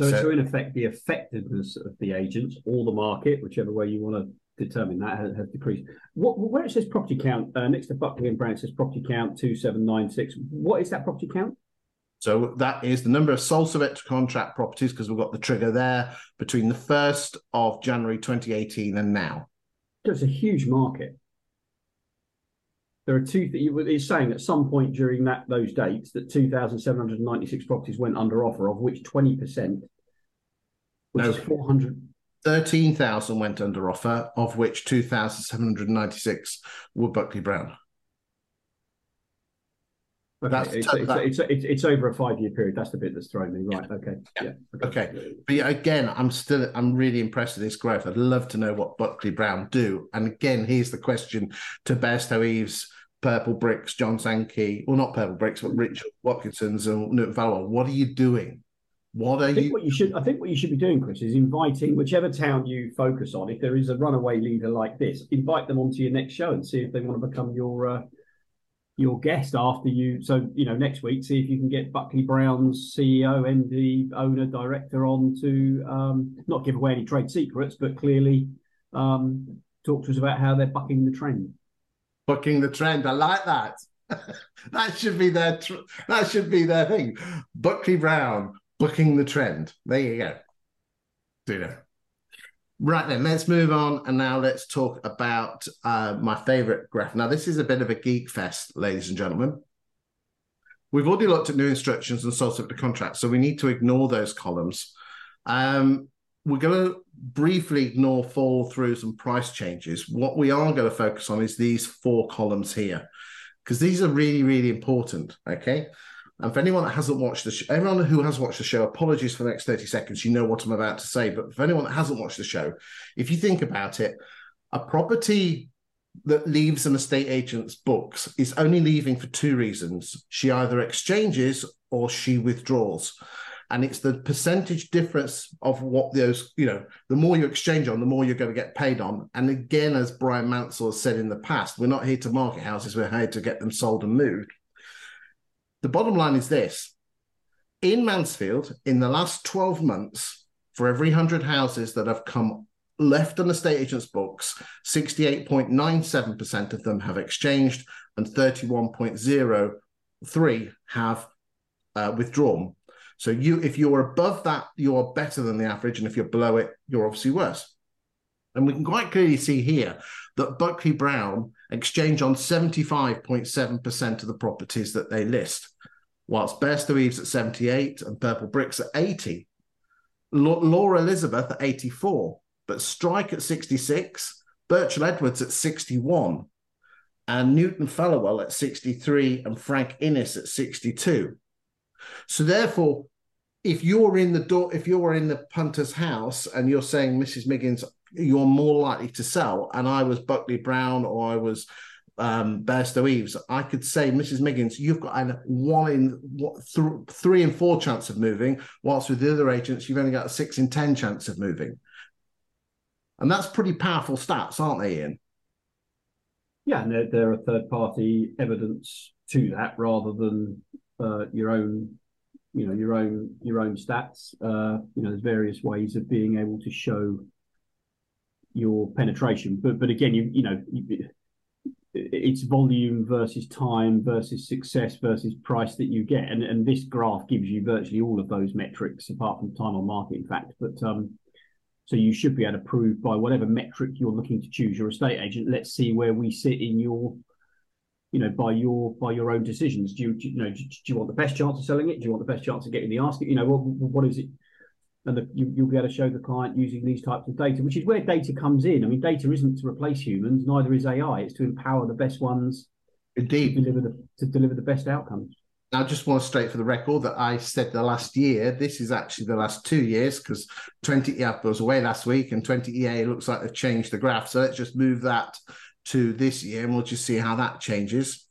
So, so, so in effect, the effectiveness of the agents or the market, whichever way you want to determine that, has, has decreased. What, where it says property count, uh, next to Buckley and Brown, it says property count 2796. What is that property count? So that is the number of sole subject contract properties because we've got the trigger there between the 1st of January 2018 and now. So It's a huge market. There are two. He's saying at some point during that those dates that 2,796 properties went under offer, of which 20 percent, which no, is 400. 13,000 went under offer, of which 2,796 were Buckley Brown. Okay. It's, it's, it's, it's, it's, over a five year period. That's the bit that's thrown me. Right. Okay. Yeah. Okay. okay. But yeah, again, I'm still I'm really impressed with this growth. I'd love to know what Buckley Brown do. And again, here's the question to Bairstow Eves, Purple Bricks, John Sankey, well, not Purple Bricks, but Richard Watkinson's and Newton Fallowell. What are you doing? What are I think you? What you should, I think what you should be doing, Chris, is inviting whichever town you focus on. If there is a runaway leader like this, invite them onto your next show and see if they want to become your uh, your guest after you. So you know, next week, see if you can get Buckley Brown's CEO, MD, owner, director on to um, not give away any trade secrets, but clearly um, talk to us about how they're bucking the trend. Bucking the trend. I like that. [laughs] that should be their. Tr- that should be their thing. Buckley Brown bucking the trend. There you go. Do you know? Right then, let's move on and now let's talk about uh, my favorite graph. Now, this is a bit of a geek fest, ladies and gentlemen. We've already looked at new instructions and source of the contract, so we need to ignore those columns. Um, we're going to briefly ignore fall throughs and price changes. What we are going to focus on is these four columns here, because these are really, really important. Okay. And for anyone that hasn't watched the show, everyone who has watched the show, apologies for the next 30 seconds. You know what I'm about to say. But for anyone that hasn't watched the show, if you think about it, a property that leaves an estate agent's books is only leaving for two reasons. She either exchanges or she withdraws and it's the percentage difference of what those you know the more you exchange on the more you're going to get paid on. And again as brian mansell has said in the past we're not here to market houses we're here to get them sold and moved. The bottom line is this. In mansfield in the last 12 months for every 100 houses that have come left on the estate agent's books 68.97% of them have exchanged and 31.03 have uh, withdrawn so you, if you're above that, you're better than the average, and if you're below it, you're obviously worse. And we can quite clearly see here that Buckley Brown exchange on 75.7% of the properties that they list, whilst Bairstow Eves at 78 and Purple Bricks at 80. Laura Elizabeth at 84, but Strike at 66, Birchall Edwards at 61, and Newton Fallowell at 63, and Frank Innes at 62. So therefore, if you're in the door, if you're in the punter's house and you're saying, Mrs. Miggins, you're more likely to sell, and I was Buckley Brown or I was um, Bairstow Eves, I could say, Mrs. Miggins, you've got a one in th- three and four chance of moving, whilst with the other agents, you've only got a six in 10 chance of moving. And that's pretty powerful stats, aren't they, Iain? Yeah, and there, there are third party evidence to that rather than uh, your own you know your own your own stats. Uh, you know, there's various ways of being able to show your penetration. But but again, you you know, it's volume versus time versus success versus price that you get, and and this graph gives you virtually all of those metrics apart from time on market, in fact. But um, so you should be able to prove by whatever metric you're looking to choose your estate agent. Let's see where we sit in your you know, by your by your own decisions. Do you, do you, know? Do, do, you want the best chance of selling it? Do you want the best chance of getting the ask? You know, what what is it? And the, you, will be able to show the client using these types of data, which is where data comes in. I mean, data isn't to replace humans, neither is AI. It's to empower the best ones. Indeed, to deliver the to deliver the best outcomes. I just want to state for the record that I said the last year. This is actually the last two years because 20 yeah, I was away last week and 20 EA looks like they've changed the graph. So let's just move that to this year, and we'll just see how that changes.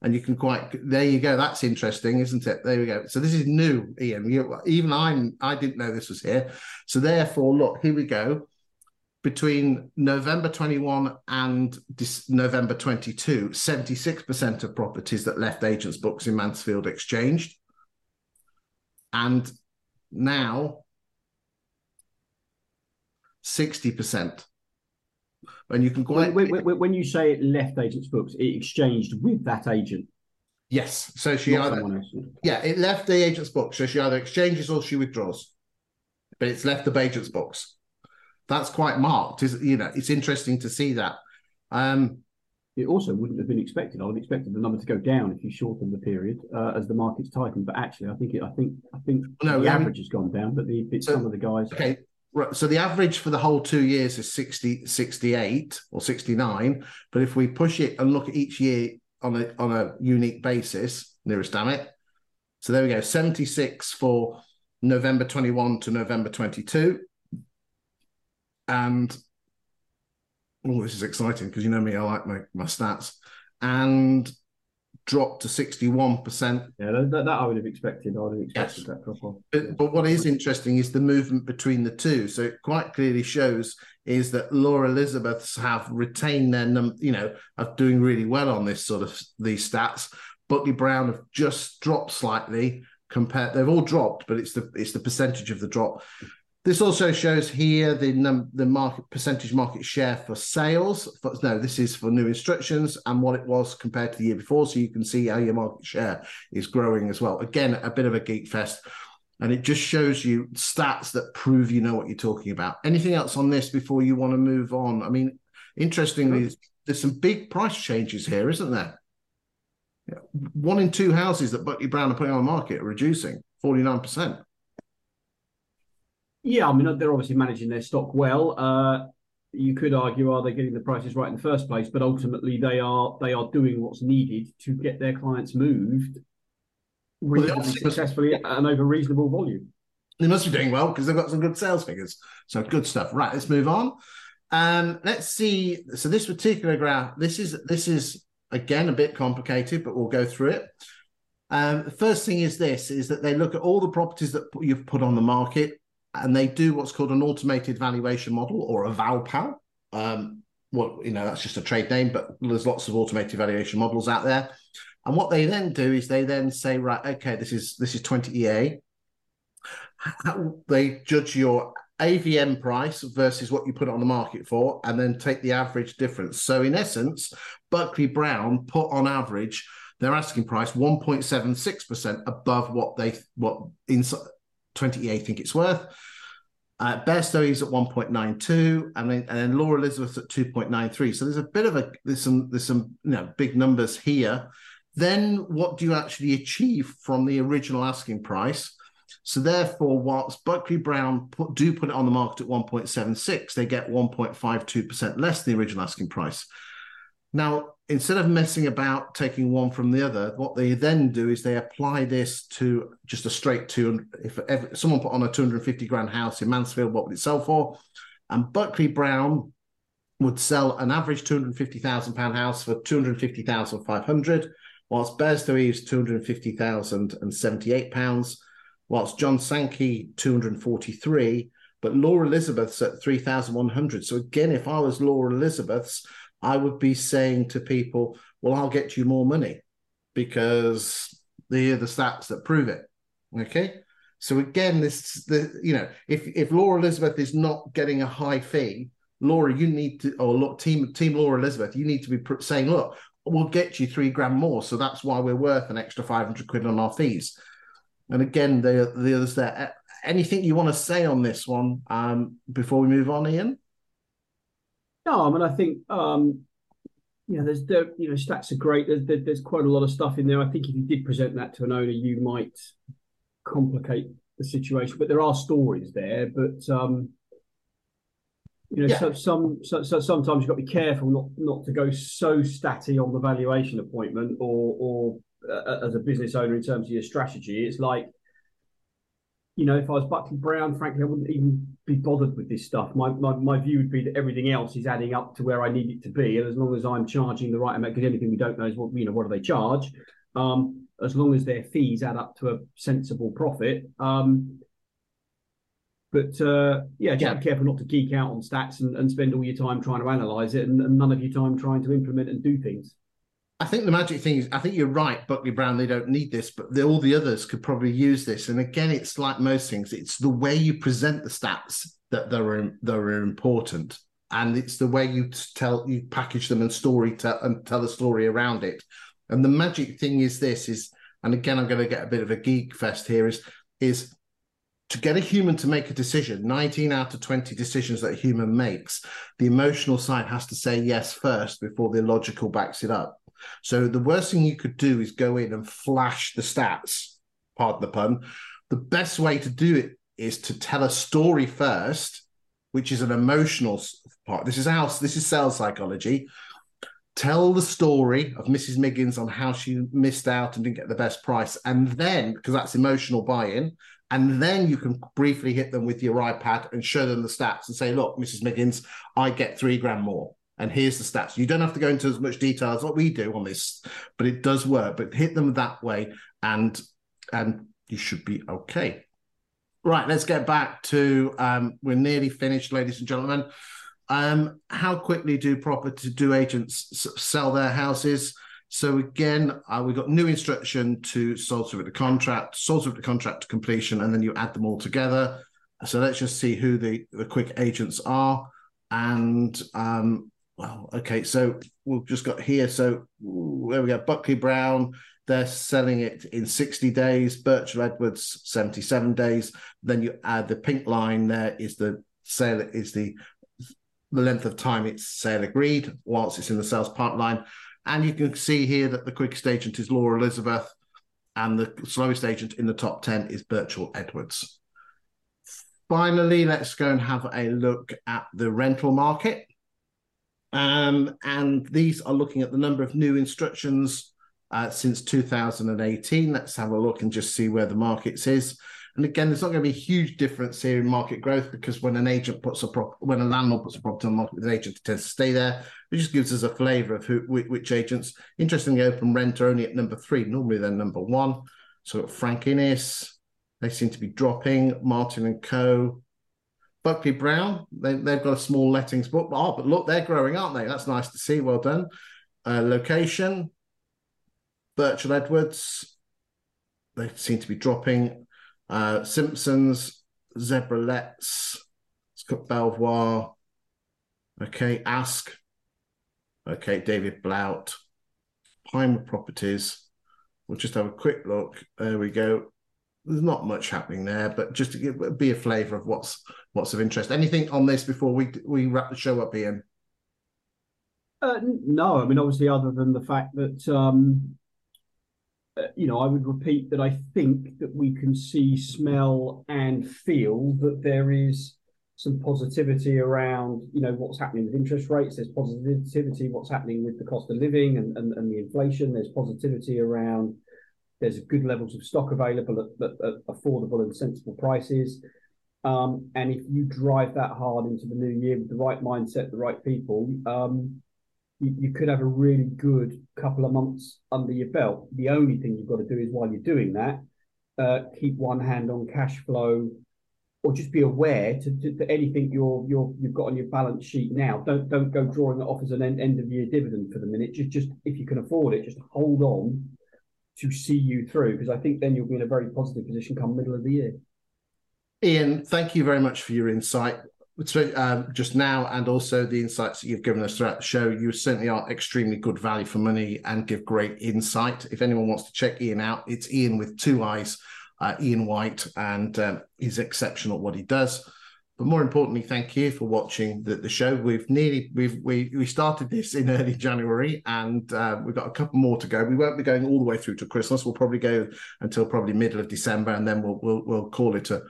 And you can quite there you go. That's interesting, isn't it? There we go. So this is new, Iain. You, even I I didn't know this was here. So therefore, look, here we go. Between November 21 and November 22, 76% of properties that left agents' books in Mansfield exchanged. And now 60% and you can quite when, when, when, you say it left agent's books, it exchanged with that agent. Yes, so she Not either yeah, it left the agent's books, so she either exchanges or she withdraws, but it's left the agent's books. That's quite marked, is you know? It's interesting to see that. Um, it also wouldn't have been expected. I would have expected the number to go down if you shorten the period uh, as the market's tightened. But actually, I think it, I think I think no, the average has gone down, but the so, some of the guys. Okay, so the average for the whole two years is 60, 68 or 69. But if we push it and look at each year on a on a unique basis, nearest damn it. So there we go, 76 for November 21 to November 22. And oh, this is exciting because you know me, I like my, my stats. And dropped to 61%. Yeah, that, that, I would have expected. I would have expected yes. that drop off. But, but, what is interesting is the movement between the two. So it quite clearly shows is that Laura Elizabeths have retained their, num- you know, are doing really well on this sort of these stats. Buckley Brown have just dropped slightly compared. They've all dropped, but it's the it's the percentage of the drop. This also shows here the num- the market percentage market share for sales. For, no, this is for new instructions and what it was compared to the year before. So you can see how your market share is growing as well. Again, a bit of a geek fest. And it just shows you stats that prove you know what you're talking about. Anything else on this before you want to move on? I mean, interestingly, there's some big price changes here, isn't there? One in two houses that Buckley Brown are putting on the market are reducing 49%. Yeah, I mean they're obviously managing their stock well. Uh, you could argue, are they getting the prices right in the first place? But ultimately, they are they are doing what's needed to get their clients moved well, successfully and over reasonable volume. They must be doing well because they've got some good sales figures. So good stuff. Right, let's move on. Um, let's see. So this particular graph, this is this is again a bit complicated, but we'll go through it. Um, the first thing is this: is that they look at all the properties that you've put on the market, and they do what's called an automated valuation model or a ValPal. Um, well, you know that's just a trade name, but there's lots of automated valuation models out there. And what they then do is they then say, right, okay, this is this is 20 EA. How, they judge your AVM price versus what you put on the market for, and then take the average difference. So in essence, Buckley Brown put on average their asking price 1.76% above what they what in 20EA think it's worth. Uh, Bairstow is at 1.92, and then and then Laura Elizabeth at 2.93. So there's a bit of a there's some there's some you know big numbers here. Then what do you actually achieve from the original asking price? So therefore, whilst Buckley Brown put, do put it on the market at 1.76, they get 1.52% less than the original asking price. Now, instead of messing about taking one from the other, what they then do is they apply this to just a straight two. If ever, someone put on a 250 grand house in Mansfield, what would it sell for? And Buckley Brown would sell an average 250,000 pound house for 250,500, whilst Bairstow is 250,078 pounds whilst John Sankey 243, but Laura Elizabeth's at 3,100. So again, if I was Laura Elizabeth's, I would be saying to people, well, I'll get you more money because they are the stats that prove it. Okay. So again, this the you know, if if Laura Elizabeth is not getting a high fee, Laura, you need to, or look, team team Laura Elizabeth, you need to be saying, look, we'll get you three grand more, so that's why we're worth an extra five hundred quid on our fees. And again, the the others there. Anything you want to say on this one um, before we move on, Iain? No, I mean I think um, you know there's the you know stats are great. There's there's quite a lot of stuff in there. I think if you did present that to an owner, you might complicate the situation. But there are stories there. But um, you know, yeah. so, some so, so sometimes you've got to be careful not not to go so statty on the valuation appointment or or uh, as a business owner in terms of your strategy. It's like, you know, if I was Buckley Brown, frankly, I wouldn't even be bothered with this stuff. My, my, my view would be that everything else is adding up to where I need it to be. And as long as I'm charging the right amount, because anything we don't know is what, you know, what do they charge? Um, as long as their fees add up to a sensible profit. Um, but uh, yeah, just yeah. be careful not to geek out on stats and, and spend all your time trying to analyze it and, and none of your time trying to implement and do things. I think the magic thing is, I think you're right, Buckley Brown. They don't need this, but the, all the others could probably use this. And again, it's like most things; it's the way you present the stats that they're, that are important, and it's the way you tell, you package them and story tell and tell a story around it. And the magic thing is this: is and again, I'm going to get a bit of a geek fest here. Is is to get a human to make a decision, 19 out of 20 decisions that a human makes, the emotional side has to say yes first before the logical backs it up. So the worst thing you could do is go in and flash the stats, pardon the pun. The best way to do it is to tell a story first, which is an emotional part. This is how this is sales psychology. Tell the story of Mrs. Miggins on how she missed out and didn't get the best price, and then because that's emotional buy-in, and then you can briefly hit them with your iPad and show them the stats and say, "Look, Mrs. Miggins, I get three grand more." And here's the stats. You don't have to go into as much detail as what we do on this, but it does work. But hit them that way, and and you should be okay. Right, let's get back to um, we're nearly finished, ladies and gentlemen. Um, how quickly do property do agents sell their houses? So again, uh, we've got new instruction to sold through the contract, sold through the contract to completion, and then you add them all together. So let's just see who the, the quick agents are. And um, well, okay, so we've just got here. So there we go, Buckley Brown, they're selling it in 60 days, Birchall Edwards 77 days. Then you add the pink line there is the sale is the the length of time it's sale agreed whilst it's in the sales pipeline. And you can see here that the quickest agent is Laura Elizabeth and the slowest agent in the top 10 is Birchall Edwards. finally, let's go and have a look at the rental market. Um, and these are looking at the number of new instructions uh, since 2018. Let's have a look and just see where the markets is. And again, there's not going to be a huge difference here in market growth because when an agent puts a prop, when a landlord puts a property on the market, the agent tends to stay there. It just gives us a flavour of who which agents. Interestingly, open rent are only at number three. Normally, they're number one. So Frank Innes, they seem to be dropping. Martin and Co. Buckley Brown, they, they've got a small lettings book. Oh, but look, they're growing, aren't they? That's nice to see. Well done. Uh, location, Birchall Edwards, they seem to be dropping. Uh, Simpsons, Zebralettes, Scott Belvoir. Okay, Ask. Okay, David Blount. Pinewood Properties. We'll just have a quick look. There we go there's not much happening there, but just to give, be a flavour of what's what's of interest. Anything on this before we we wrap the show up, Iain? Uh, no, I mean obviously, other than the fact that um, uh, you know, I would repeat that I think that we can see, smell, and feel that there is some positivity around you know what's happening with interest rates. There's positivity what's happening with the cost of living and and, and the inflation. There's positivity around there's good levels of stock available at, at, at affordable and sensible prices. Um, and if you drive that hard into the new year with the right mindset, the right people, um, you, you, could have a really good couple of months under your belt. The only thing you've got to do is while you're doing that, uh, keep one hand on cash flow, or just be aware to, to, to, anything you're you're you've got on your balance sheet now. Don't don't go drawing it off as an end, end of year dividend for the minute. Just just if you can afford it, just hold on to see you through because I think then you'll be in a very positive position come middle of the year. Iain, thank you very much for your insight um, just now and also the insights that you've given us throughout the show. You certainly are extremely good value for money and give great insight. If anyone wants to check Iain out, it's Iain with two eyes, uh, Iain White, and um, he's exceptional at what he does. But more importantly, thank you for watching the, the show. We've nearly we've we we started this in [laughs] early January, and uh, we've got a couple more to go. We won't be going all the way through to Christmas. We'll probably go until probably middle of December, and then we'll we'll we'll call it a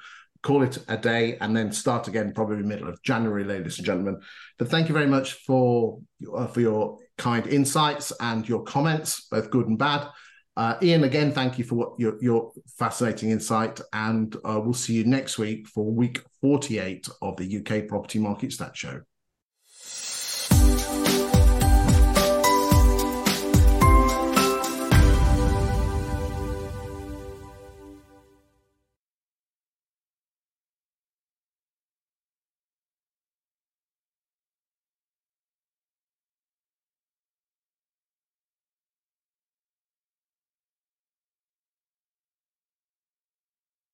call it a day, and then start again probably middle of January, ladies and gentlemen. But thank you very much for uh, for your kind insights and your comments, both good and bad. Uh, Iain, again, thank you for what your, your fascinating insight, and uh, we'll see you next week for week 48 of the UK Property Market Stat Show.